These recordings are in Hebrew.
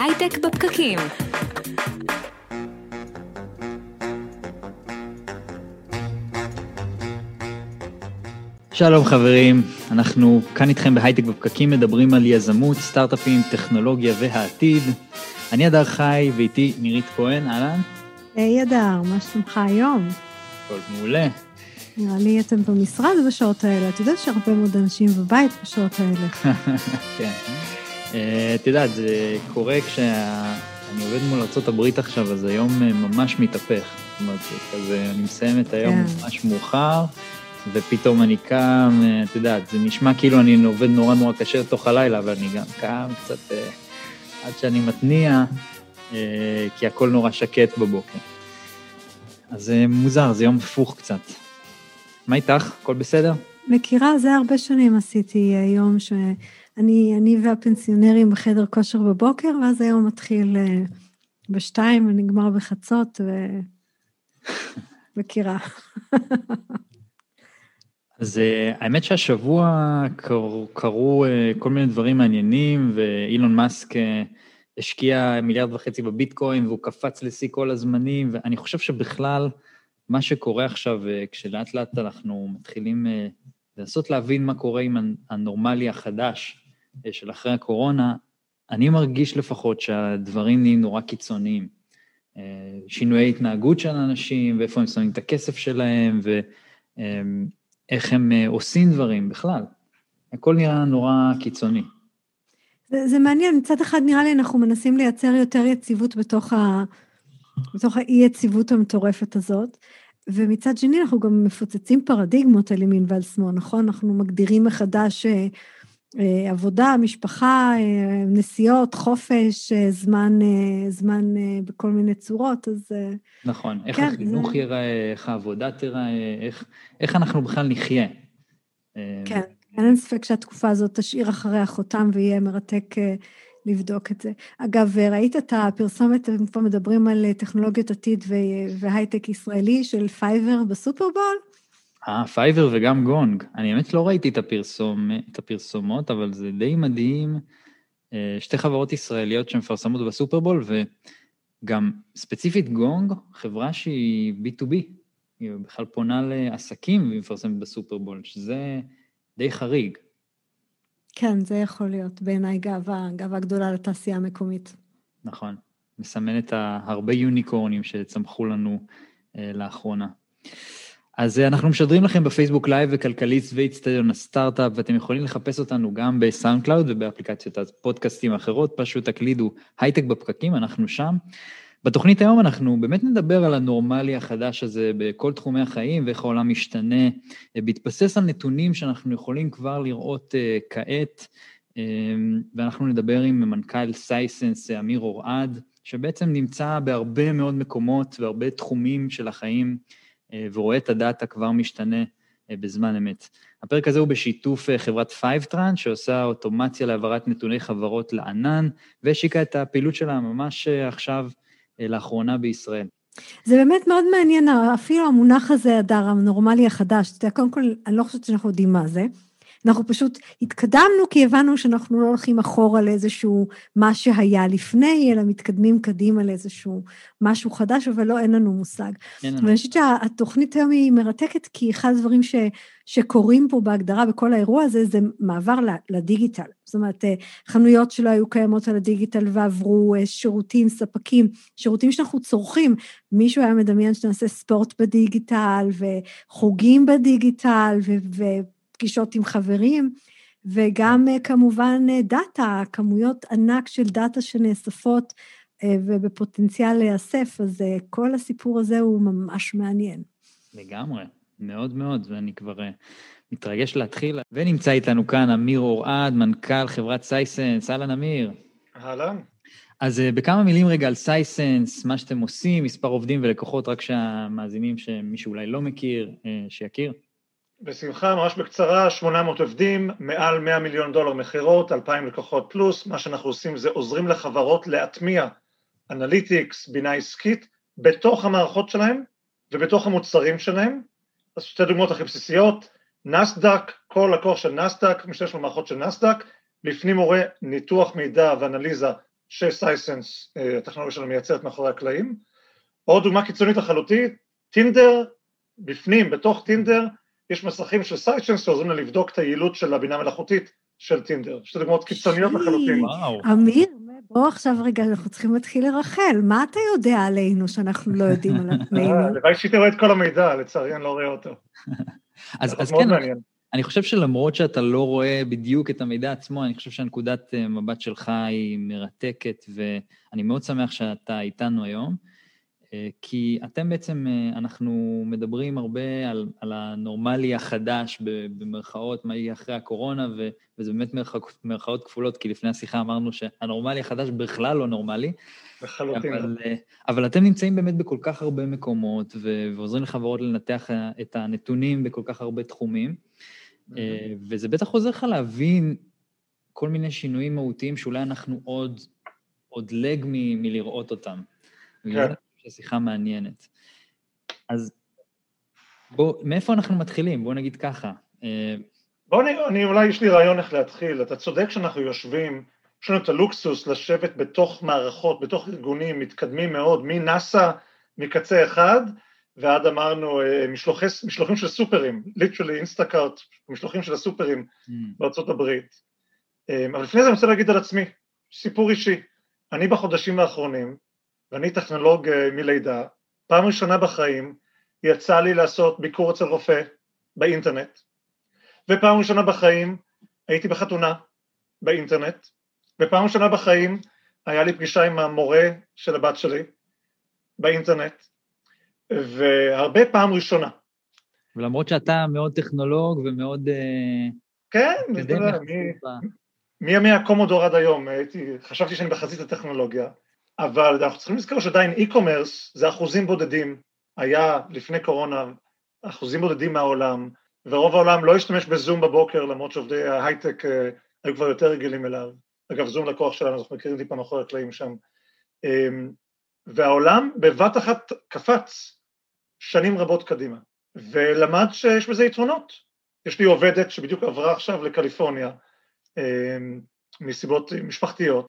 הייטק בפקקים. שלום חברים, אנחנו כאן איתכם בהייטק בפקקים מדברים על יזמות, סטארט-אפים, טכנולוגיה והעתיד. אני אדר חי ואיתי נירית כהן, אהלן. היי אדר, מה שלומך היום? הכל מעולה. נראה לי אתם במשרד בשעות האלה. את יודעת שהרבה מאוד אנשים בבית בשעות האלה. כן. אה, את יודעת, זה קורה כשאני עובד מול ארה"ב עכשיו, אז היום אה, ממש מתהפך. זאת אומרת, כזה, אני מסיים את היום כן. ממש מאוחר, ופתאום אני קם, אה, את יודעת, זה נשמע כאילו אני עובד נורא נורא קשה לתוך הלילה, אבל אני גם קם קצת עד שאני מתניע, כי הכל נורא שקט בבוקר. אז זה מוזר, זה יום הפוך קצת. מה איתך? הכל בסדר? מכירה, זה הרבה שנים עשיתי היום שאני אני והפנסיונרים בחדר כושר בבוקר, ואז היום מתחיל אה, בשתיים ונגמר בחצות, ו... מכירה. אז אה, האמת שהשבוע קרו, קרו אה, כל מיני דברים מעניינים, ואילון מאסק השקיע מיליארד וחצי בביטקוין, והוא קפץ לשיא כל הזמנים, ואני חושב שבכלל, מה שקורה עכשיו, כשלאט לאט אנחנו מתחילים לנסות להבין מה קורה עם הנורמלי החדש של אחרי הקורונה, אני מרגיש לפחות שהדברים נהיים נורא קיצוניים. שינויי התנהגות של אנשים, ואיפה הם שמים את הכסף שלהם, ואיך הם עושים דברים בכלל. הכל נראה נורא קיצוני. זה, זה מעניין, מצד אחד נראה לי אנחנו מנסים לייצר יותר יציבות בתוך, ה, בתוך האי-יציבות המטורפת הזאת, ומצד שני אנחנו גם מפוצצים פרדיגמות על ימין ועל שמאל, נכון? אנחנו מגדירים מחדש אה, אה, עבודה, משפחה, אה, נסיעות, חופש, אה, זמן, אה, זמן אה, בכל מיני צורות, אז... אה, נכון, איך כן, החינוך זה... ייראה, איך העבודה תיראה, איך, איך אנחנו בכלל נחיה. אה, כן. אין ספק שהתקופה הזאת תשאיר אחריה חותם ויהיה מרתק אה, לבדוק את זה. אגב, ראית את הפרסומת, הם כבר מדברים על אה, טכנולוגיות עתיד והייטק ישראלי של פייבר בסופרבול? אה, פייבר וגם גונג. אני באמת לא ראיתי את, הפרסום, את הפרסומות, אבל זה די מדהים. אה, שתי חברות ישראליות שמפרסמות בסופרבול, וגם ספציפית גונג, חברה שהיא B2B. היא בכלל פונה לעסקים והיא מפרסמת בסופרבול, שזה די חריג. כן, זה יכול להיות בעיניי גאווה, גאווה גדולה לתעשייה המקומית. נכון, מסמן את הרבה יוניקורנים שצמחו לנו אה, לאחרונה. אז אה, אנחנו משדרים לכם בפייסבוק לייב וכלכליסט ואיצטדיון הסטארט-אפ, ואתם יכולים לחפש אותנו גם בסאונד קלאוד ובאפליקציות הפודקאסטים האחרות, פשוט תקלידו הייטק בפקקים, אנחנו שם. בתוכנית היום אנחנו באמת נדבר על הנורמלי החדש הזה בכל תחומי החיים ואיך העולם משתנה, אה, בהתבסס על נתונים שאנחנו יכולים כבר לראות uh, כעת, ואנחנו נדבר עם מנכ"ל Sisense אמיר אורעד, שבעצם נמצא בהרבה מאוד מקומות והרבה תחומים של החיים, ורואה את הדאטה כבר משתנה uh, בזמן אמת. הפרק הזה הוא בשיתוף חברת Fivetran, שעושה אוטומציה להעברת נתוני חברות לענן, והשיקה את הפעילות שלה ממש עכשיו. אה, לאחרונה בישראל. זה באמת מאוד מעניין, אפילו המונח הזה, הדר, הנורמלי החדש. אתה יודע, קודם כל, אני לא חושבת שאנחנו יודעים מה זה. אנחנו פשוט התקדמנו כי הבנו שאנחנו לא הולכים אחורה לאיזשהו מה שהיה לפני, אלא מתקדמים קדימה לאיזשהו משהו חדש, אבל לא, אין לנו מושג. ואני חושבת שהתוכנית היום היא מרתקת, כי אחד הדברים ש, שקורים פה בהגדרה בכל האירוע הזה, זה מעבר לדיגיטל. זאת אומרת, אה, חנויות שלא היו קיימות על הדיגיטל ועברו אה, שירותים, ספקים, שירותים שאנחנו צורכים. מישהו היה מדמיין שנעשה ספורט בדיגיטל וחוגים בדיגיטל ו... ו פגישות עם חברים, וגם אה, כמובן אה, דאטה, כמויות ענק של דאטה שנאספות אה, ובפוטנציאל להיאסף, אז כל הסיפור הזה הוא ממש מעניין. לגמרי, מאוד מאוד, ואני כבר מתרגש להתחיל. ונמצא איתנו כאן אמיר אורעד, מנכ"ל חברת Sisense. אהלן, אמיר. אהלן. אז בכמה מילים רגע על Sisense, מה שאתם עושים, מספר עובדים ולקוחות, רק שהמאזינים שמי שאולי לא מכיר, שיכיר. בשמחה, ממש בקצרה, 800 עובדים, מעל 100 מיליון דולר מכירות, 2,000 לקוחות פלוס, מה שאנחנו עושים זה עוזרים לחברות להטמיע analytics, בינה עסקית, בתוך המערכות שלהם ובתוך המוצרים שלהם. אז שתי דוגמאות הכי בסיסיות, נסדק, כל לקוח של נסדק משתמש במערכות של נסדק, בפנים מורה ניתוח מידע ואנליזה שסייסנס, אה, הטכנולוגיה שלנו מייצרת מאחורי הקלעים. עוד דוגמה קיצונית לחלוטין, טינדר, בפנים, בתוך טינדר, יש מסכים של סייסנס שעוזרים לה לבדוק את היעילות של הבינה המלאכותית של טינדר. שתי דוגמאות קיצוניות לחלוטין. אמיר, בוא עכשיו רגע, אנחנו צריכים להתחיל לרחל. מה אתה יודע עלינו שאנחנו לא יודעים על עצמנו? אה, הלוואי שהייתי רואה את כל המידע, לצערי אני לא רואה אותו. אז כן, אני חושב שלמרות שאתה לא רואה בדיוק את המידע עצמו, אני חושב שהנקודת אה, מבט שלך היא מרתקת, ואני מאוד שמח שאתה איתנו היום, כי אתם בעצם, אה, אנחנו מדברים הרבה על, על הנורמלי החדש, במרכאות, מה יהיה אחרי הקורונה, ו, וזה באמת מרכאות כפולות, כי לפני השיחה אמרנו שהנורמלי החדש בכלל לא נורמלי. לחלוטין. אבל, אבל אתם נמצאים באמת בכל כך הרבה מקומות, ועוזרים לחברות לנתח את הנתונים בכל כך הרבה תחומים. אה, וזה בטח עוזר לך להבין כל מיני שינויים מהותיים שאולי אנחנו עוד, עוד לג מ, מלראות אותם. כן. זו שיחה מעניינת. אז בוא, מאיפה אנחנו מתחילים? בואו נגיד ככה. אה, בואו, אני, אני, אולי יש לי רעיון איך להתחיל. אתה צודק שאנחנו יושבים, יש לנו את הלוקסוס לשבת בתוך מערכות, בתוך ארגונים מתקדמים מאוד, מנאסא מקצה אחד, ועד אמרנו אה, משלוחי, משלוחים של סופרים, literally Instacart, משלוחים של הסופרים mm. בארצות הברית. אה, אבל לפני זה אני רוצה להגיד על עצמי, סיפור אישי. אני בחודשים האחרונים, ואני טכנולוג אה, מלידה, פעם ראשונה בחיים יצא לי לעשות ביקור אצל רופא באינטרנט, ופעם ראשונה בחיים הייתי בחתונה באינטרנט, ופעם ראשונה בחיים היה לי פגישה עם המורה של הבת שלי באינטרנט, והרבה פעם ראשונה. ולמרות שאתה מאוד טכנולוג ומאוד... אה, כן, מימי הקומודור עד היום, הייתי, חשבתי שאני בחזית הטכנולוגיה, אבל אנחנו צריכים לזכור שעדיין e-commerce זה אחוזים בודדים, היה לפני קורונה אחוזים בודדים מהעולם, ורוב העולם לא השתמש בזום בבוקר, למרות שעובדי ההייטק אה, היו כבר יותר רגילים אליו. אגב, זום לקוח שלנו, אנחנו מכירים טיפה מאחורי הקלעים שם. אמ, והעולם בבת אחת קפץ שנים רבות קדימה, ולמד שיש בזה יתרונות. יש לי עובדת שבדיוק עברה עכשיו לקליפורניה אמ, מסיבות משפחתיות,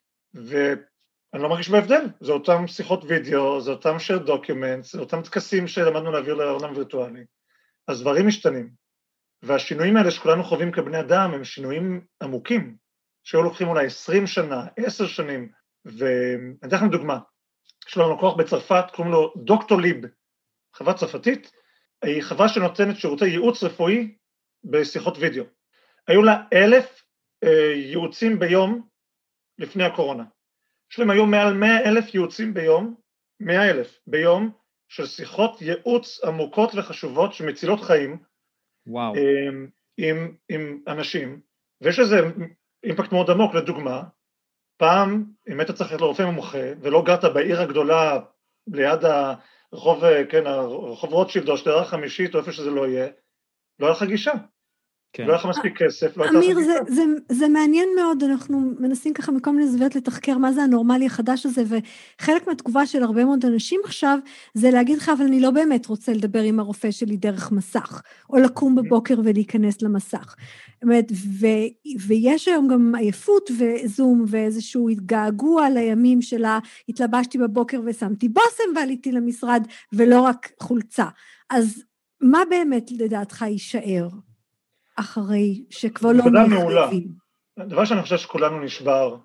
ואני לא מרגיש בהבדל, זה אותם שיחות וידאו, זה אותם share documents, זה אותם טקסים שלמדנו להעביר לעולם וירטואלי. אז דברים משתנים, והשינויים האלה שכולנו חווים כבני אדם הם שינויים עמוקים, שהיו לוקחים אולי עשרים שנה, עשר שנים, ואני אתן לכם דוגמה, יש לנו לקוח בצרפת, קוראים לו דוקטור ליב, חברה צרפתית, היא חברה שנותנת שירותי ייעוץ רפואי בשיחות וידאו. היו לה אלף אה, ייעוצים ביום לפני הקורונה. יש להם היום מעל מאה אלף ייעוצים ביום, מאה אלף ביום, של שיחות ייעוץ עמוקות וחשובות שמצילות חיים. וואו. עם, אה, עם, עם אנשים, ויש לזה אימפקט מאוד עמוק, לדוגמה, פעם אם היית צריך ללכת לרופא מומחה ולא גרת בעיר הגדולה ליד רחוב, אה, כן, רחוב רוטשילד או השדרה החמישית או איפה שזה לא יהיה, לא היה לך גישה. כן. לא היה לך מספיק כסף, לא. אמיר, זה, זה, זה מעניין מאוד, אנחנו מנסים ככה מכל מיני זוויות לתחקר מה זה הנורמלי החדש הזה, וחלק מהתגובה של הרבה מאוד אנשים עכשיו, זה להגיד לך, אבל אני לא באמת רוצה לדבר עם הרופא שלי דרך מסך, או לקום בבוקר ולהיכנס למסך. באמת, ו, ויש היום גם עייפות וזום ואיזשהו התגעגוע לימים שלה, התלבשתי בבוקר ושמתי בושם ועליתי למשרד, ולא רק חולצה. אז מה באמת לדעתך יישאר אחרי שכבר לא מחריבים? הדבר שאני חושב שכולנו נשבר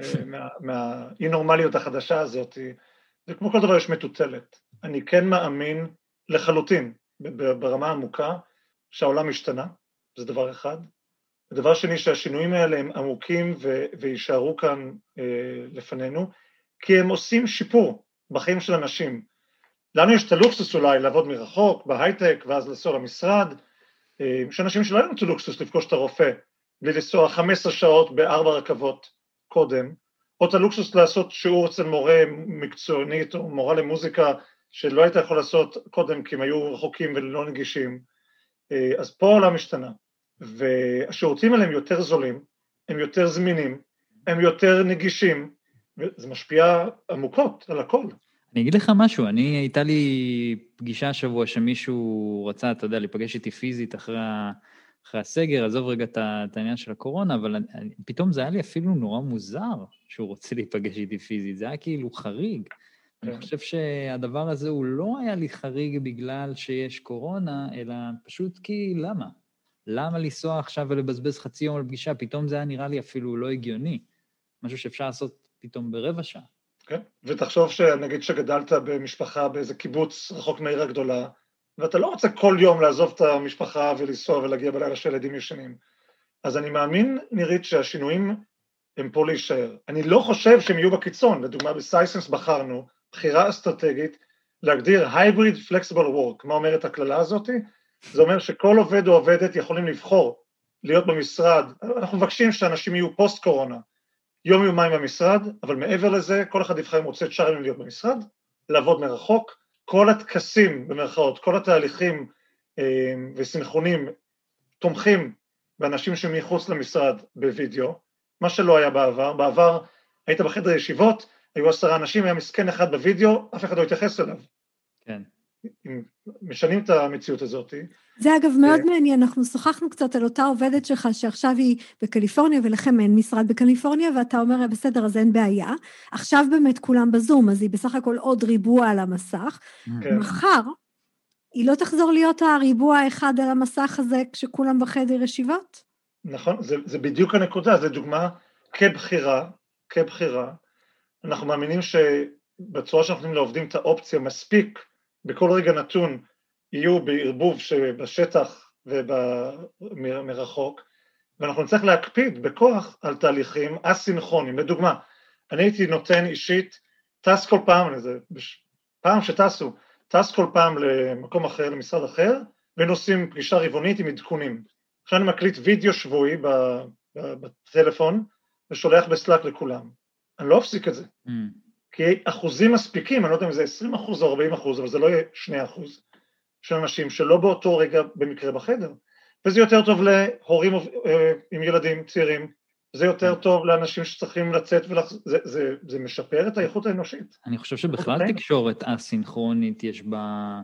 אה, מהאי-נורמליות החדשה הזאת, זה כמו כל דבר יש מטוטלת. אני כן מאמין לחלוטין, ברמה עמוקה, שהעולם השתנה, זה דבר אחד. ודבר שני, שהשינויים האלה הם עמוקים ו- ויישארו כאן אה, לפנינו, כי הם עושים שיפור בחיים של אנשים. לנו יש את הלוקסוס אולי לעבוד מרחוק, בהייטק, ואז לנסוע למשרד. אה, יש אנשים שלא את הלוקסוס לפגוש את הרופא, בלי לנסוע 15 שעות בארבע רכבות קודם, או את הלוקסוס לעשות שיעור אצל מורה מקצוענית או מורה למוזיקה שלא היית יכול לעשות קודם כי הם היו רחוקים ולא נגישים. אה, אז פה העולם השתנה. והשירותים האלה הם יותר זולים, הם יותר זמינים, הם יותר נגישים, וזה משפיע עמוקות על הכל. אני אגיד לך משהו, אני, הייתה לי פגישה השבוע שמישהו רצה, אתה יודע, להיפגש איתי פיזית אחרי, אחרי הסגר, עזוב רגע את העניין של הקורונה, אבל אני, פתאום זה היה לי אפילו נורא מוזר שהוא רוצה להיפגש איתי פיזית, זה היה כאילו חריג. אני כן. חושב שהדבר הזה הוא לא היה לי חריג בגלל שיש קורונה, אלא פשוט כי למה? למה לנסוע עכשיו ולבזבז חצי יום על פגישה? פתאום זה היה נראה לי אפילו לא הגיוני. משהו שאפשר לעשות פתאום ברבע שעה. כן, ותחשוב שנגיד שגדלת במשפחה באיזה קיבוץ רחוק מהעיר הגדולה, ואתה לא רוצה כל יום לעזוב את המשפחה ולנסוע ולהגיע בלילה שהילדים ישנים. אז אני מאמין, נירית, שהשינויים הם פה להישאר. אני לא חושב שהם יהיו בקיצון, לדוגמה בסייסנס בחרנו, בחירה אסטרטגית, להגדיר hybrid flexible work. מה אומרת הקללה הזאת? זה אומר שכל עובד או עובדת יכולים לבחור להיות במשרד, אנחנו מבקשים שאנשים יהיו פוסט קורונה, יום יומיים במשרד, אבל מעבר לזה, כל אחד יבחר אם רוצה תשעה ימים להיות במשרד, לעבוד מרחוק, כל הטקסים במרכאות, כל התהליכים אה, וסנכרונים תומכים באנשים שמחוץ למשרד בווידאו, מה שלא היה בעבר, בעבר היית בחדר ישיבות, היו עשרה אנשים, היה מסכן אחד בווידאו, אף אחד לא התייחס אליו. כן. משנים את המציאות הזאת. זה אגב מאוד מעניין, אנחנו שוחחנו קצת על אותה עובדת שלך שעכשיו היא בקליפורניה ולכם אין משרד בקליפורניה, ואתה אומר, בסדר, אז אין בעיה. עכשיו באמת כולם בזום, אז היא בסך הכל עוד ריבוע על המסך. כן. מחר, היא לא תחזור להיות הריבוע האחד על המסך הזה כשכולם בחדר ישיבות? נכון, זה, זה בדיוק הנקודה, זו דוגמה כבחירה, כבחירה. אנחנו מאמינים שבצורה שאנחנו נותנים לעובדים את האופציה מספיק בכל רגע נתון יהיו בערבוב שבשטח ומרחוק, ואנחנו נצטרך להקפיד בכוח על תהליכים אסינכרונים. לדוגמה, אני הייתי נותן אישית, טס כל פעם, לזה, פעם שטסו, טס כל פעם למקום אחר, למשרד אחר, עושים פגישה רבעונית עם עדכונים. עכשיו אני מקליט וידאו שבועי בטלפון ושולח בסלאק לכולם. אני לא אפסיק את זה. Mm. כי אחוזים מספיקים, אני לא יודע אם זה 20 אחוז או 40 אחוז, אבל זה לא יהיה 2 אחוז, של אנשים שלא באותו רגע במקרה בחדר. וזה יותר טוב להורים אה, עם ילדים צעירים, זה יותר טוב לאנשים שצריכים לצאת ולחזור, זה, זה, זה משפר את האיכות האנושית. אני חושב שבכלל תקשורת אסינכרונית יש בה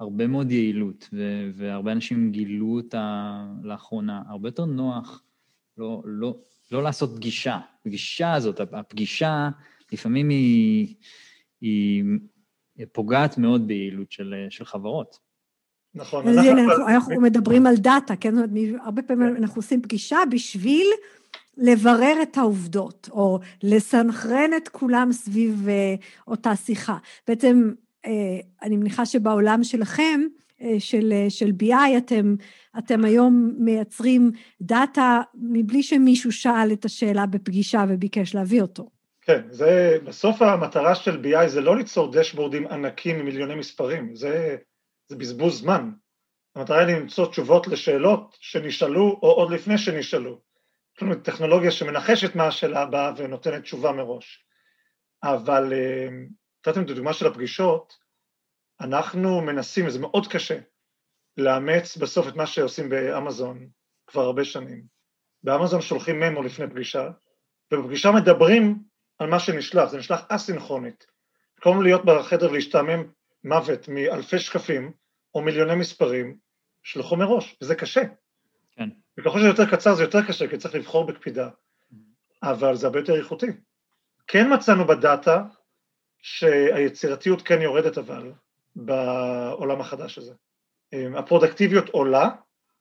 הרבה מאוד יעילות, ו- והרבה אנשים גילו אותה לאחרונה. הרבה יותר נוח לא, לא, לא לעשות פגישה. הפגישה הזאת, הפגישה לפעמים היא, היא פוגעת מאוד ביעילות של, של חברות. נכון. אנחנו, אנחנו, אנחנו מדברים על דאטה, כן? זאת אומרת, הרבה פעמים כן. אנחנו עושים פגישה בשביל לברר את העובדות, או לסנכרן את כולם סביב uh, אותה שיחה. בעצם, uh, אני מניחה שבעולם שלכם, uh, של, uh, של BI, אתם, אתם היום מייצרים דאטה מבלי שמישהו שאל את השאלה בפגישה וביקש להביא אותו. כן, זה, בסוף המטרה של BI זה לא ליצור דשבורדים ענקים עם מיליוני מספרים, זה, זה בזבוז זמן. המטרה היא למצוא תשובות לשאלות שנשאלו או עוד לפני שנשאלו. לנו טכנולוגיה שמנחשת מה השאלה הבאה ונותנת תשובה מראש. אבל אה, נתתם את הדוגמה של הפגישות, אנחנו מנסים, וזה מאוד קשה, לאמץ בסוף את מה שעושים באמזון כבר הרבה שנים. באמזון שולחים ממו לפני פגישה, ובפגישה מדברים על מה שנשלח, זה נשלח אסינכרונית. במקום להיות בחדר ולהשתעמם מוות מאלפי שקפים או מיליוני מספרים, שלחו מראש, וזה קשה. כן. וככל שזה יותר קצר זה יותר קשה, כי צריך לבחור בקפידה, אבל זה הרבה יותר איכותי. כן מצאנו בדאטה שהיצירתיות כן יורדת אבל בעולם החדש הזה. הפרודקטיביות עולה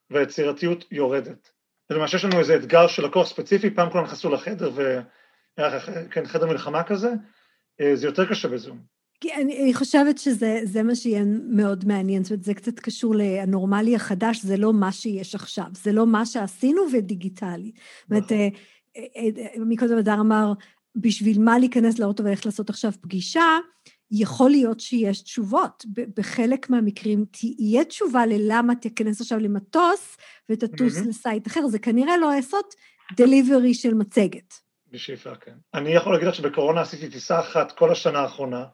והיצירתיות יורדת. למשל יש לנו איזה אתגר של לקוח ספציפי, פעם כולם נכנסו לחדר ו... כן, חדר מלחמה כזה, אה, זה יותר קשה בזום. אני, אני חושבת שזה מה שיהיה מאוד מעניין, זאת אומרת, זה קצת קשור לנורמלי החדש, זה לא מה שיש עכשיו, זה לא מה שעשינו ודיגיטלי. זאת אומרת, נכון. אה, אה, מקודם אדר אמר, בשביל מה להיכנס לאוטו וללכת לעשות עכשיו פגישה, יכול להיות שיש תשובות. בחלק מהמקרים תהיה תשובה ללמה תיכנס עכשיו למטוס ותטוס mm-hmm. לסייט אחר, זה כנראה לא לעשות דליברי של מצגת. בשאיפה, כן. אני יכול להגיד לך שבקורונה עשיתי טיסה אחת כל השנה האחרונה,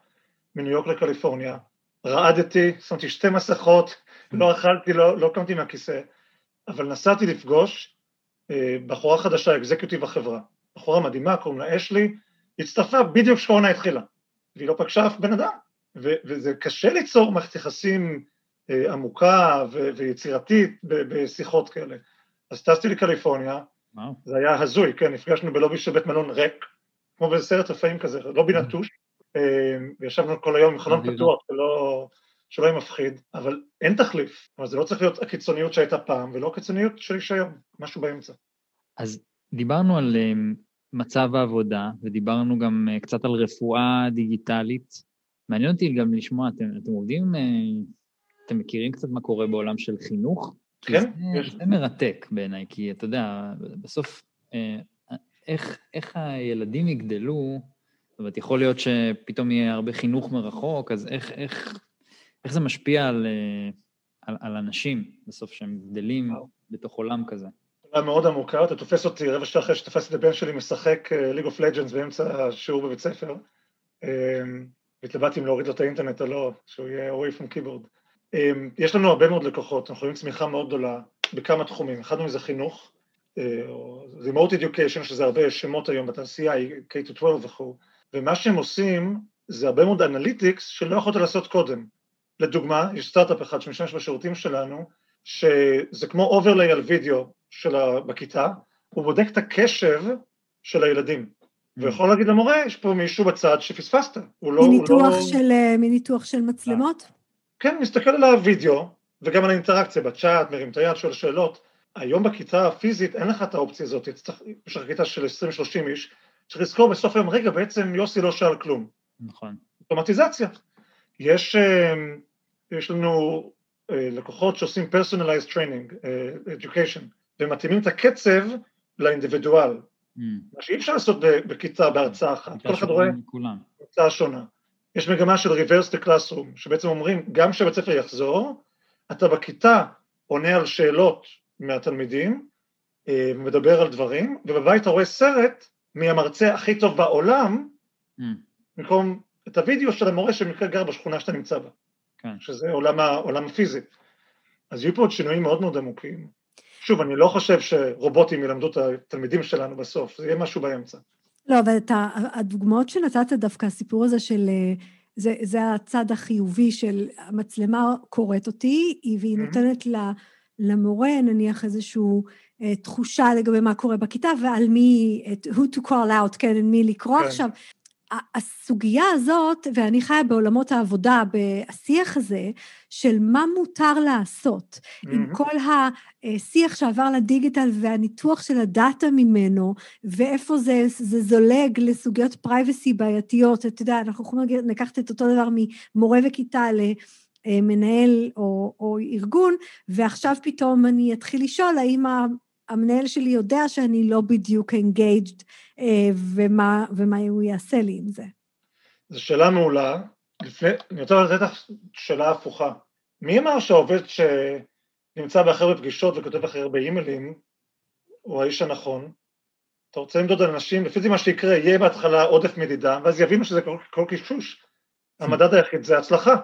מניו יורק לקליפורניה, רעדתי, שמתי שתי מסכות, לא אכלתי, לא, לא קמתי מהכיסא, אבל נסעתי לפגוש אה, בחורה חדשה, אקזקיוטיב החברה, בחורה מדהימה, קוראים לה אשלי, הצטרפה בדיוק כשקורונה התחילה, והיא לא פגשה אף בן אדם, ו- וזה קשה ליצור מערכת יחסים אה, עמוקה ו- ויצירתית בשיחות כאלה. אז טסתי לקליפורניה, וואו. זה היה הזוי, כן, נפגשנו בלובי של בית מלון ריק, כמו באיזה סרט רפאים כזה, לובי נטוש, אה, וישבנו כל היום עם חלון מדהים. פתוח, שלא, שלא יהיה מפחיד, אבל אין תחליף, אבל זה לא צריך להיות הקיצוניות שהייתה פעם, ולא הקיצוניות שיש היום, משהו באמצע. אז דיברנו על אה, מצב העבודה, ודיברנו גם אה, קצת על רפואה דיגיטלית. מעניין אותי גם לשמוע, אתם, אתם עובדים, אה, אתם מכירים קצת מה קורה בעולם של חינוך? כן, זה, יש. זה מרתק בעיניי, כי אתה יודע, בסוף, אה, איך, איך הילדים יגדלו, זאת אומרת, יכול להיות שפתאום יהיה הרבה חינוך מרחוק, אז איך, איך, איך זה משפיע על, אה, על, על אנשים בסוף שהם גדלים וואו. בתוך עולם כזה? שאלה מאוד עמוקה, אתה תופס אותי רבע שעה אחרי שתפסתי את הבן שלי משחק ליג אוף לג'אנס באמצע השיעור בבית ספר. אה, והתלבטתי אם להוריד לו את האינטרנט או לא, שהוא יהיה away from keyboard. אה, יש לנו הרבה מאוד לקוחות, אנחנו רואים צמיחה מאוד גדולה בכמה תחומים, אחד מהם זה חינוך, אה, או remote education, שזה הרבה שמות היום בתעשייה, K-12 וכו', ומה שהם עושים זה הרבה מאוד analytics שלא יכולת לעשות קודם. לדוגמה, יש סטארט-אפ אחד שמשתמש בשירותים שלנו, שזה כמו overlay על וידאו של ה... בכיתה, הוא בודק את הקשב של הילדים. ויכול להגיד למורה, יש פה מישהו בצד שפספסת. הוא לא... הוא מניתוח לא... של, אה, מניתוח של מצלמות? כן, מסתכל על הוידאו, וגם על האינטראקציה בצ'אט, מרים את היד, שואל שאלות. היום בכיתה הפיזית אין לך את האופציה הזאת, יש לך כיתה של 20-30 איש, צריך לזכור בסוף היום, רגע, בעצם יוסי לא שאל כלום. נכון. אוטומטיזציה. יש, אה, יש לנו אה, לקוחות שעושים personalized training, אה, education, ומתאימים את הקצב לאינדיבידואל, Mm. מה שאי אפשר לעשות בכיתה בהרצאה אחת, כל אחד רואה כולם. הרצאה שונה. יש מגמה של reverse the classroom, שבעצם אומרים, גם כשבית ספר יחזור, אתה בכיתה עונה על שאלות מהתלמידים, אה, מדבר על דברים, ובבית אתה רואה סרט מהמרצה הכי טוב בעולם, Mm. במקום את הוידאו של המורה שבמקרה גר בשכונה שאתה נמצא בה, כן. שזה עולם, ה- עולם הפיזי. אז יהיו פה עוד שינויים מאוד מאוד עמוקים. שוב, אני לא חושב שרובוטים ילמדו את התלמידים שלנו בסוף, זה יהיה משהו באמצע. לא, אבל את הדוגמאות שנתת דווקא, הסיפור הזה של... אה, זה, זה הצד החיובי של המצלמה קוראת אותי, והיא Mhm. נותנת ל, למורה נניח איזושהי אה, תחושה לגבי מה קורה בכיתה ועל מי, את who to call out, כן, מי לקרוא כן. עכשיו. הסוגיה הזאת, ואני חיה בעולמות העבודה, בשיח הזה, של מה מותר לעשות, עם מהמם. כל השיח שעבר לדיגיטל והניתוח של הדאטה ממנו, ואיפה זה, זה זולג לסוגיות פרייבסי בעייתיות. אתה יודע, אנחנו יכולים לקחת את אותו דבר ממורה וכיתה למנהל או, או ארגון, ועכשיו פתאום אני אתחיל לשאול האם המנהל שלי יודע שאני לא בדיוק engaged, אה, ומה, ומה הוא יעשה לי עם זה. זו שאלה מעולה. לפני, אני רוצה לתת לך שאלה הפוכה. מי אמר שהעובד שנמצא בהכי הרבה פגישות וכותב הכי הרבה אימיילים, הוא האיש הנכון? אתה רוצה למדוד על אנשים, לפי זה מה שיקרה, יהיה בהתחלה עודף מדידה, ואז יבינו שזה כל, כל קישוש. המדד היחיד זה הצלחה,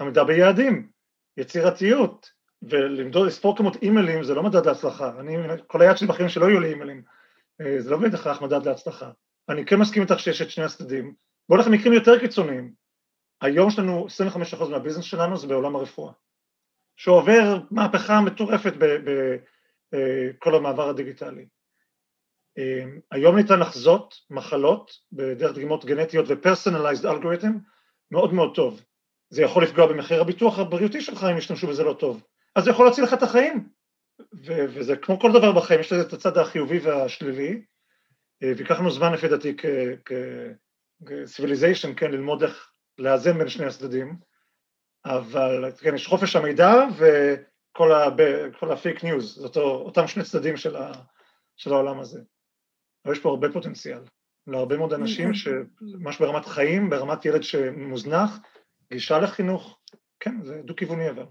עמידה ביעדים, יצירתיות, ולמדוד, לספור כמות אימיילים זה לא מדד להצלחה. אני, כל היד שלי בחיים שלא יהיו לי אימיילים. אה, זה לא בהכרח מדד להצלחה. אני כן מסכים איתך שיש את שני הצדדים. בואו נלך למקרים יותר קיצוניים. היום יש לנו 25% מהביזנס שלנו זה בעולם הרפואה, שעובר מהפכה מטורפת בכל המעבר הדיגיטלי. אה, היום ניתן לחזות מחלות בדרך דגימות גנטיות ו-personalized algorithm מאוד מאוד טוב. זה יכול לפגוע במחיר הביטוח הבריאותי שלך אם ישתמשו בזה לא טוב. אז זה יכול להציל לך את החיים. ו- וזה כמו כל דבר בחיים, יש לזה את הצד החיובי והשלילי, אה, וייקח לנו זמן לפי דעתי כ-civilization, כן, ללמוד איך לאזן בין שני הצדדים, אבל כן, יש חופש המידע וכל ה- ב- כל ה fake news, זה אותו, אותם שני צדדים של, ה, של העולם הזה. אבל יש פה הרבה פוטנציאל, להרבה מאוד אנשים שממש ברמת חיים, ברמת ילד שמוזנח, גישה לחינוך, כן, זה דו-כיווני אבל.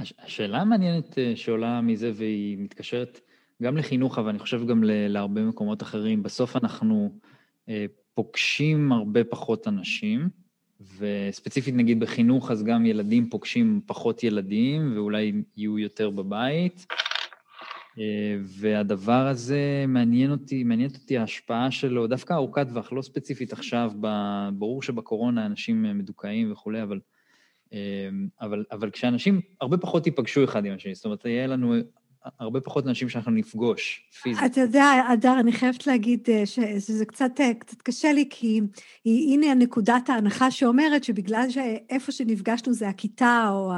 הש- השאלה המעניינת אה, שעולה מזה, והיא מתקשרת גם לחינוך, אבל אני חושב גם להרבה מקומות אחרים, בסוף אנחנו אה, פוגשים הרבה פחות אנשים, וספציפית נגיד בחינוך, אז גם ילדים פוגשים פחות ילדים, ואולי יהיו יותר בבית. אה, והדבר הזה מעניין אותי, מעניינת אותי ההשפעה שלו, דווקא ארוכת טווח, לא ספציפית עכשיו, ברור שבקורונה אנשים אה, מדוכאים וכולי, אבל אבל, אבל כשאנשים הרבה פחות ייפגשו אחד עם השני, זאת אומרת, יהיה לנו הרבה פחות אנשים שאנחנו נפגוש פיזית. אתה יודע, אדר, אני חייבת להגיד אה, שזה קצת, אה, קצת קשה לי, כי הנה נקודת ההנחה שאומרת שבגלל שאיפה שנפגשנו זה הכיתה או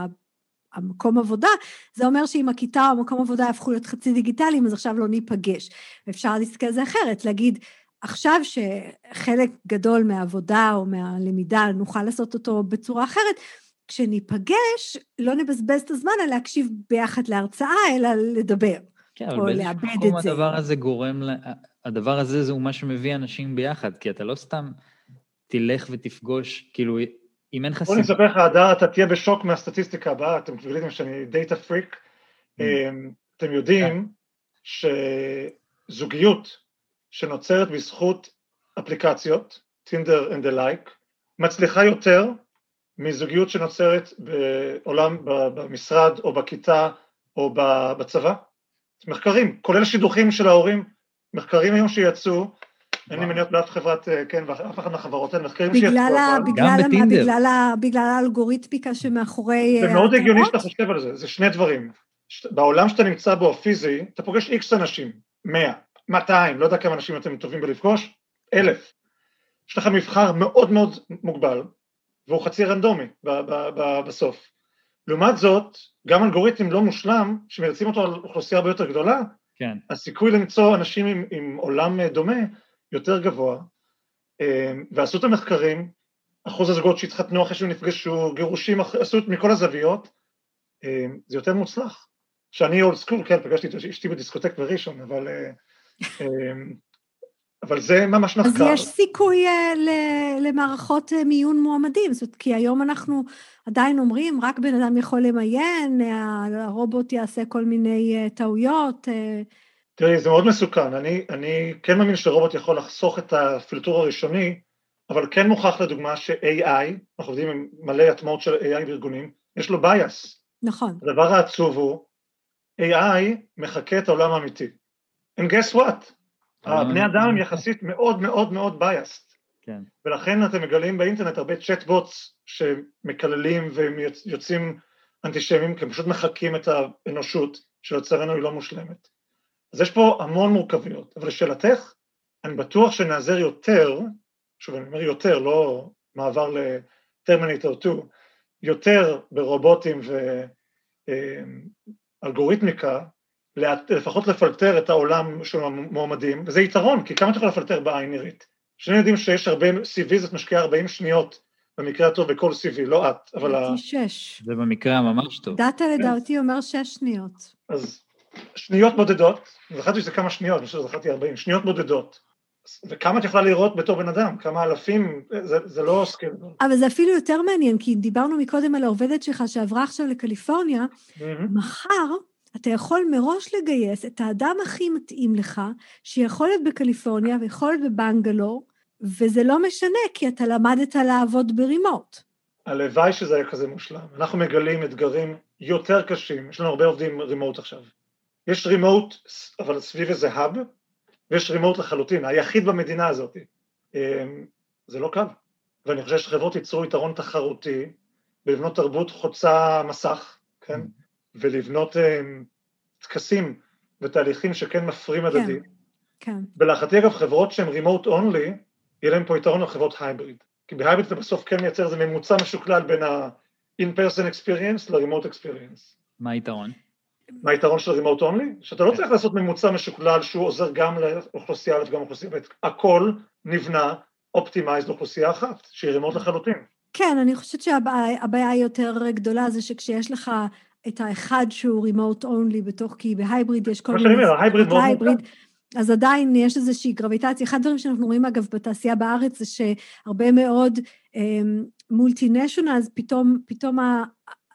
המקום עבודה, זה אומר שאם הכיתה או מקום עבודה יהפכו להיות חצי דיגיטליים, אז עכשיו לא ניפגש. אפשר להסתכל על זה אחרת, להגיד, עכשיו שחלק גדול מהעבודה או מהלמידה נוכל לעשות אותו בצורה אחרת, כשניפגש, לא נבזבז את הזמן על להקשיב ביחד להרצאה, אלא לדבר. כן, אבל באיזשהו מקום הדבר הזה גורם, הדבר הזה זה מה שמביא אנשים ביחד, כי אתה לא סתם תלך ותפגוש, כאילו, אם אין לך... בוא נספר לך, הדר, אתה תהיה בשוק מהסטטיסטיקה הבאה, אתם גיליתם שאני דאטה פריק. Mm. אמ, אתם יודעים שזוגיות שנוצרת בזכות אפליקציות, טינדר and the like, מצליחה יותר מזוגיות שנוצרת בעולם, במשרד או בכיתה או בצבא. מחקרים, כולל שידוכים של ההורים, מחקרים היום שיצאו, אין לי מניות באף חברת, אה, כן, ואף אחת מהחברות האלה, מחקרים שיצאו. בגלל האלגוריתמיקה שמאחורי... זה מאוד הגיוני שאתה חושב על זה, זה שני דברים. בעולם שאתה נמצא בו הפיזי, אתה פוגש איקס אנשים, 100, 200, לא יודע כמה אנשים אתם טובים בלפגוש, אלף. יש לך מבחר מאוד מאוד מוגבל, והוא חצי רנדומי בסוף. לעומת זאת, גם אלגוריתם לא מושלם, שמרצים אותו על אוכלוסייה הרבה יותר גדולה, כן. הסיכוי למצוא אנשים עם, עם עולם דומה יותר גבוה, אמ, ועשו את המחקרים, אחוז הזוגות שהתחתנו אחרי שהם נפגשו, גירושים, עשו את מכל הזוויות, אמ, זה יותר מוצלח. שאני אולד סקול, כן, פגשתי את אשתי בדיסקוטק בראשון, אבל אה, אבל זה ממש מחקר. אז יש סיכוי uh, למערכות uh, מיון מועמדים, זאת כי היום אנחנו עדיין אומרים, רק בן אדם יכול למיין, הרובוט יעשה כל מיני טעויות. תראי, זה מאוד מסוכן. אני, אני כן מאמין שרובוט יכול לחסוך את הפילטור הראשוני, אבל כן מוכח לדוגמה ש-AI, אנחנו עובדים עם מלא הטמעות של AI בארגונים, יש לו bias. נכון. הדבר העצוב הוא, AI מחקה את העולם האמיתי. And guess what? הבני אה, אדם יחסית מאוד מאוד מאוד biased. כן. ולכן אתם מגלים באינטרנט הרבה צ'טבוטס שמקללים והם יוצאים אנטישמים, כי הם פשוט מחקים את האנושות, שלצערנו היא לא מושלמת. אז יש פה המון מורכבויות, אבל לשאלתך, אני בטוח שנעזר יותר, שוב אני אומר יותר, לא מעבר לטרמינטור 2, יותר ברובוטים ואלגוריתמיקה, לפחות לפלטר את העולם של המועמדים, וזה יתרון, כי כמה אתה יכול לפלטר בעין נראית? שני יודעים שיש הרבה, CV זאת משקיעה 40 שניות, במקרה הטוב בכל CV, לא את, אבל... לדעתי שש. זה במקרה הממש טוב. דאטה לדעתי אומר שש שניות. אז שניות בודדות, זכרתי שזה כמה שניות, אני חושב שזכרתי 40, שניות בודדות. וכמה את יכולה לראות בתור בן אדם, כמה אלפים, זה, זה לא scale. אבל זה אפילו יותר מעניין, כי דיברנו מקודם על העובדת שלך שעברה עכשיו לקליפורניה, mm-hmm. מחר אתה יכול מראש לגייס את האדם הכי מתאים לך, שיכול להיות בקליפורניה ויכול להיות בבנגלור, וזה לא משנה, כי אתה למדת לעבוד ברימוט. הלוואי שזה היה כזה מושלם. אנחנו מגלים אתגרים יותר קשים, יש לנו הרבה עובדים רימוט עכשיו. יש רימוט, אבל סביב איזה האב, ויש רימוט לחלוטין, היחיד במדינה הזאת. אמ, זה לא קל. ואני חושב שחברות ייצרו יתרון תחרותי בלבנות תרבות חוצה מסך, כן? ולבנות אה, טקסים ותהליכים שכן מפרים הדדי. כן, כן. ולהערכתי אגב חברות שהן remote only, יהיה להן פה יתרון על חברות hybrid. כי ב hybrid אתה בסוף כן מייצר איזה ממוצע משוקלל בין ה-in-person experience ל-remote experience. מה היתרון? מה היתרון של remote only? שאתה לא כן. צריך לעשות ממוצע משוקלל שהוא עוזר גם לאוכלוסייה א' וגם לאוכלוסייה ב', הכל נבנה optimized לאוכלוסייה אחת, שהיא remote לחלוטין. כן, אני חושבת שהבעיה היותר גדולה זה שכשיש לך את האחד שהוא remote only בתוך, כי ב hybrid יש כל מיני... מה שאני אומר, ה hybrid מאוד מורכב. אז עדיין יש איזושהי גרביטציה. אחד הדברים שאנחנו רואים, אגב, בתעשייה בארץ, זה שהרבה מאוד מולטינשיונלס, אמ, פתאום, פתאום ה...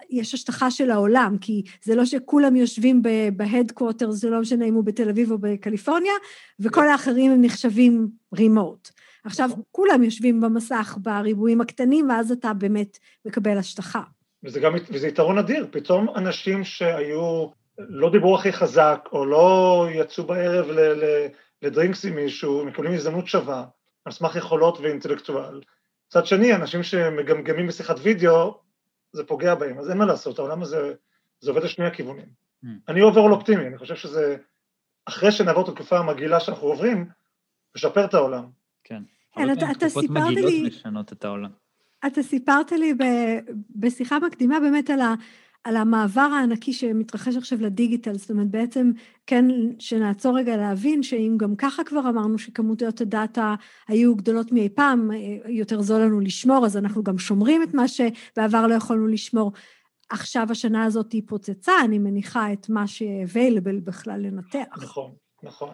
יש השטחה של העולם, כי זה לא שכולם יושבים בהדקווטר, זה לא משנה אם הוא בתל אביב או בקליפורניה, וכל האחרים הם נחשבים רימוט. עכשיו, נכון. כולם יושבים במסך בריבועים הקטנים, ואז אתה באמת מקבל השטחה. וזה גם, וזה יתרון אדיר, פתאום אנשים שהיו, לא דיברו הכי חזק, או לא יצאו בערב ל, ל, ל drinks עם מישהו, מקבלים הזדמנות שווה, על סמך יכולות ואינטלקטואל. מצד שני, אנשים שמגמגמים בשיחת וידאו, זה פוגע בהם, אז אין מה לעשות, העולם הזה, זה עובד לשני הכיוונים. Mm. אני overall אופטימי, אני חושב שזה, אחרי שנעבור את התקופה המגעילה שאנחנו עוברים, לשפר את העולם. כן. כן, אתה, אתה סיפרת לי... מגעילות לשנות את העולם. אתה סיפרת לי ב, בשיחה מקדימה באמת על, ה, על המעבר הענקי שמתרחש עכשיו לדיגיטל, זאת אומרת בעצם, כן, שנעצור רגע להבין שאם גם ככה כבר אמרנו שכמויות הדאטה היו גדולות מאי פעם, יותר זול לנו לשמור, אז אנחנו גם שומרים את מה שבעבר לא יכולנו לשמור. עכשיו השנה הזאת היא פוצצה, אני מניחה, את מה ש-available בכלל לנתח. נכון, נכון.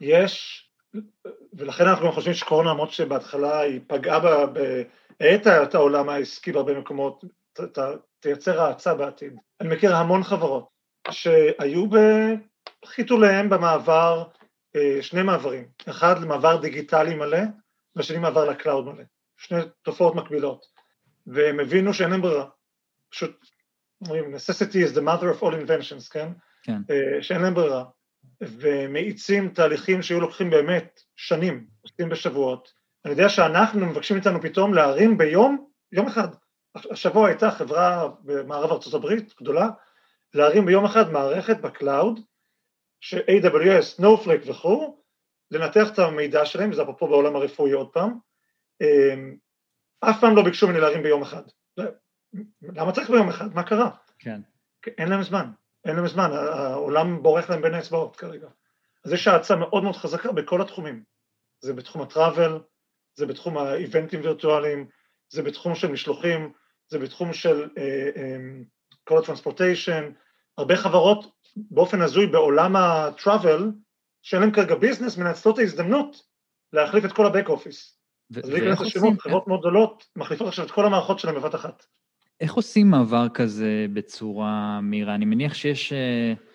יש, ולכן אנחנו גם חושבים שקורונה, למרות שבהתחלה היא פגעה האטה את העולם העסקי בהרבה מקומות, ת, תייצר האצה בעתיד. אני מכיר המון חברות שהיו בחיתוליהם במעבר, אה, שני מעברים, אחד למעבר דיגיטלי מלא, והשני מעבר לקלאוד מלא, שני תופעות מקבילות, והם הבינו שאין להם ברירה, פשוט אומרים, necessity is the mother of all inventions, כן? כן. אה, שאין להם ברירה, ומאיצים תהליכים שהיו לוקחים באמת שנים, עושים בשבועות, אני יודע שאנחנו מבקשים איתנו פתאום להרים ביום, יום אחד. השבוע הייתה חברה במערב ארה"ב גדולה, להרים ביום אחד מערכת ב cloud, ש-AWS, Snowflake וכו', לנתח את המידע שלהם, וזה אפרופו בעולם הרפואי עוד פעם, אמ, אף פעם לא ביקשו ממני להרים ביום אחד. למה צריך ביום אחד? מה קרה? כן. אין להם זמן, אין להם זמן, העולם בורח להם בין האצבעות כרגע. אז יש האצה מאוד מאוד חזקה בכל התחומים. זה בתחום הטראבל, זה בתחום האיבנטים וירטואליים, זה בתחום של משלוחים, זה בתחום של אה, אה, כל הטרנספורטיישן, הרבה חברות באופן הזוי בעולם ה-travel, שאין להם כרגע ביזנס, מנצלות את ההזדמנות להחליף את כל ה-back office. אז להיכנס לשמות, חברות מאוד גדולות מחליפות עכשיו את כל המערכות שלהם בבת אחת. איך עושים מעבר כזה בצורה מהירה? אני מניח שיש... Uh...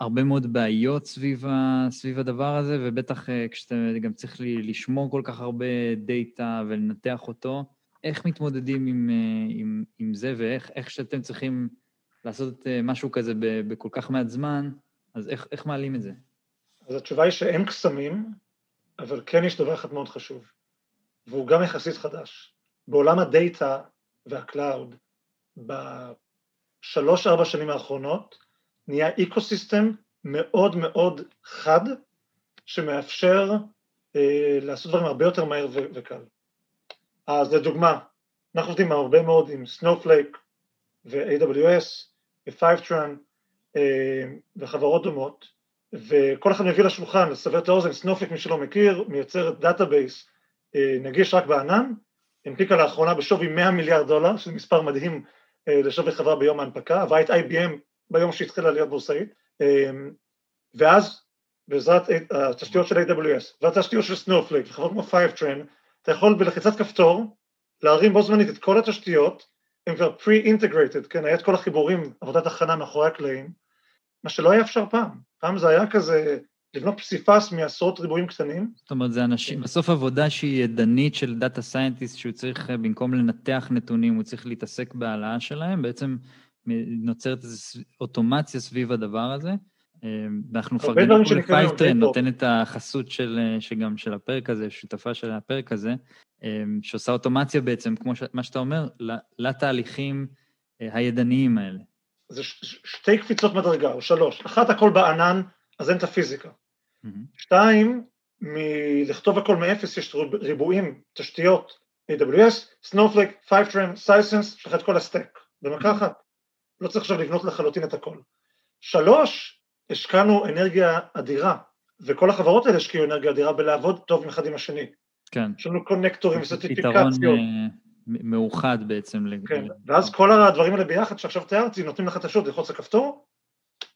הרבה מאוד בעיות סביב, ה, סביב הדבר הזה, ובטח אה, כשאתה גם צריך לשמור כל כך הרבה דאטה ולנתח אותו, איך מתמודדים עם, אה, עם, עם זה, ואיך שאתם צריכים לעשות אה, משהו כזה בכל כך מעט זמן, אז איך, איך מעלים את זה? אז התשובה היא שאין קסמים, אבל כן יש דבר אחד מאוד חשוב, והוא גם יחסית חדש. בעולם הדאטה וה cloud, בשלוש-ארבע שנים האחרונות, נהיה ecosystem מאוד מאוד חד, שמאפשר אה, לעשות דברים הרבה יותר מהר ו- וקל. אז לדוגמה, אנחנו עובדים הרבה מאוד עם Snowflake ו-AWS ו-Fivetran אה, וחברות דומות, וכל אחד מביא לשולחן, לסבר את האוזן, Snowflake מי שלא מכיר, מייצרת database אה, נגיש רק בענן, הנפיקה לאחרונה בשווי 100 מיליארד דולר, שזה מספר מדהים אה, לשווי חברה ביום ההנפקה, עברה את IBM ביום שהתחילה להיות בורסאית, אמ, ואז בעזרת התשתיות של AWS והתשתיות של Snowflake וחברות כמו Fivetran, אתה יכול בלחיצת כפתור להרים בו זמנית את כל התשתיות, הם כבר pre-integrated, כן, היה את כל החיבורים, עבודת הכנה מאחורי הקלעים, מה שלא היה אפשר פעם, פעם זה היה כזה לבנות פסיפס מעשרות ריבועים קטנים. זאת אומרת, זה אנשים, בסוף עבודה שהיא ידנית של data scientist, שהוא צריך, במקום לנתח נתונים, הוא צריך להתעסק בהעלאה שלהם, בעצם נוצרת איזו אוטומציה סביב הדבר הזה. אמ, ואנחנו מפרגנים פה ל Fivetran, נותן את החסות של, שגם של הפרק הזה, שותפה של הפרק הזה, אמ, שעושה אוטומציה בעצם, כמו ש, מה שאתה אומר, לתהליכים אה, הידניים האלה. זה ש, שתי קפיצות מדרגה, או שלוש. אחת, הכל בענן, אז אין את הפיזיקה. Mm-hmm. שתיים, מלכתוב הכל מאפס, יש ריבועים, תשתיות, AWS, Snowflake, Fivetran, Sisense, יש לך את כל הסטק, במכה אחת. לא צריך עכשיו לבנות לחלוטין את הכל. שלוש, השקענו אנרגיה אדירה, וכל החברות האלה השקיעו אנרגיה אדירה בלעבוד טוב אחד עם השני. כן. יש לנו קונקטורים וסרטיפיקציות. פתרון אה, מאוחד בעצם. כן, ואז כל הדברים האלה ביחד שעכשיו תיארתי, נותנים לך את השוט, ללחוץ לכפתור,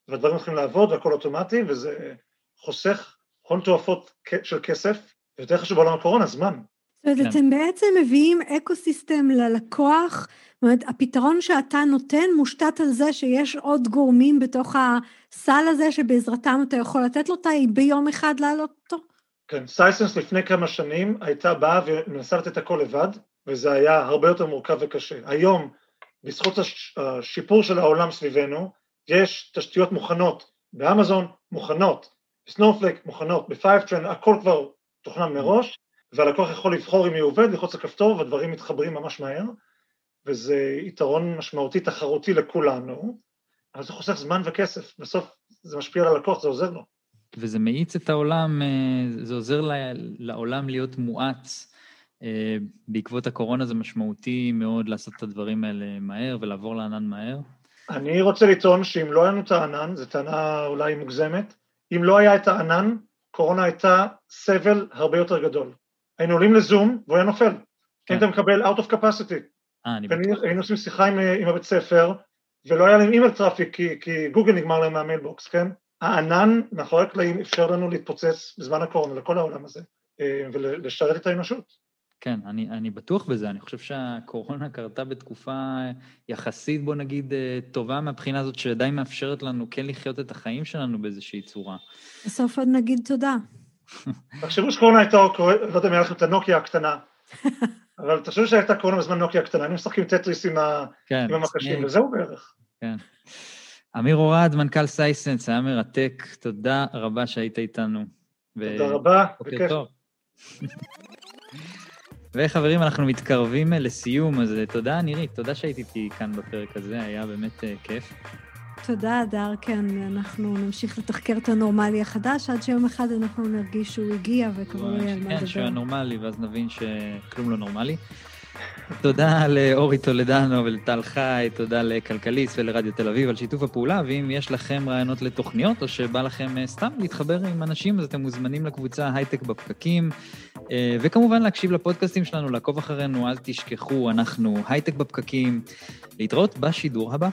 והדברים הולכים לעבוד והכל אוטומטי, וזה חוסך הון תועפות של כסף, ויותר חשוב בעולם הקורונה, זמן. זאת אומרת, כן. אתם בעצם מביאים ecosystem ללקוח, זאת אומרת, הפתרון שאתה נותן מושתת על זה שיש עוד גורמים בתוך הסל הזה שבעזרתם אתה יכול לתת לו אותה, ביום אחד להעלות אותו? כן, Sisense לפני כמה שנים הייתה באה ומנסה לתת הכל לבד, וזה היה הרבה יותר מורכב וקשה. היום, בזכות השיפור של העולם סביבנו, יש תשתיות מוכנות באמזון, מוכנות, ב Snowflake מוכנות, ב Fivetran, הכל כבר תוכנן מראש, והלקוח יכול לבחור עם מי הוא עובד, ללחוץ לכפתור והדברים מתחברים ממש מהר, וזה יתרון משמעותי תחרותי לכולנו, אבל זה חוסך זמן וכסף. בסוף זה משפיע על הלקוח, זה עוזר לו. וזה מאיץ את העולם, אה, זה עוזר לעולם להיות מואץ. אה, בעקבות הקורונה זה משמעותי מאוד לעשות את הדברים האלה מהר ולעבור לענן מהר. אני רוצה לטעון שאם לא היה לנו את הענן, זו טענה אולי מוגזמת, אם לא היה את הענן, קורונה הייתה סבל הרבה יותר גדול. היינו עולים לזום והוא היה נופל. כן. היית מקבל out of capacity. אה. היינו עושים שיחה עם, עם הבית ספר, ולא היה להם email traffic כי, כי גוגל נגמר להם מה mailbox, כן? הענן מאחורי הקלעים אפשר לנו להתפוצץ בזמן הקורונה לכל העולם הזה, אה, ולשרת את האנושות. כן, אני, אני בטוח בזה. אני חושב שהקורונה קרתה בתקופה יחסית, בוא נגיד, אה, טובה מהבחינה הזאת, שדי מאפשרת לנו כן לחיות את החיים שלנו באיזושהי צורה. בסוף עוד נגיד תודה. תחשבו שקורונה הייתה, לא יודע אם היה לכם את הנוקיה הקטנה, אבל תחשבו שהייתה קורונה בזמן נוקיה הקטנה, היינו משחקים טטריס עם, כן, עם המקשים, וזהו בערך. כן. אמיר אורד, מנכ"ל סייסנס, היה מרתק, תודה רבה שהיית איתנו. תודה רבה, בכיף. וחברים, אנחנו מתקרבים לסיום, אז תודה, נירית, תודה שהיית איתי כאן בפרק הזה, היה באמת uh, כיף. תודה, אדר, כן, אנחנו נמשיך לתחקר את הנורמלי החדש, עד שיום אחד אנחנו נרגיש שהוא הגיע וכבר לא יהיה על מה לדבר. כן, שהוא היה נורמלי, ואז נבין שכלום לא נורמלי. תודה לאורי טולדנו ולטל חי, תודה לכלכליסט ולרדיו תל אביב על שיתוף הפעולה, ואם יש לכם רעיונות לתוכניות, או שבא לכם אה, סתם להתחבר עם אנשים, אז אתם מוזמנים לקבוצה הייטק בפקקים, אה, וכמובן להקשיב לפודקאסטים שלנו, לעקוב אחרינו, אל תשכחו, אנחנו הייטק בפקקים. להתראות בשידור הבא.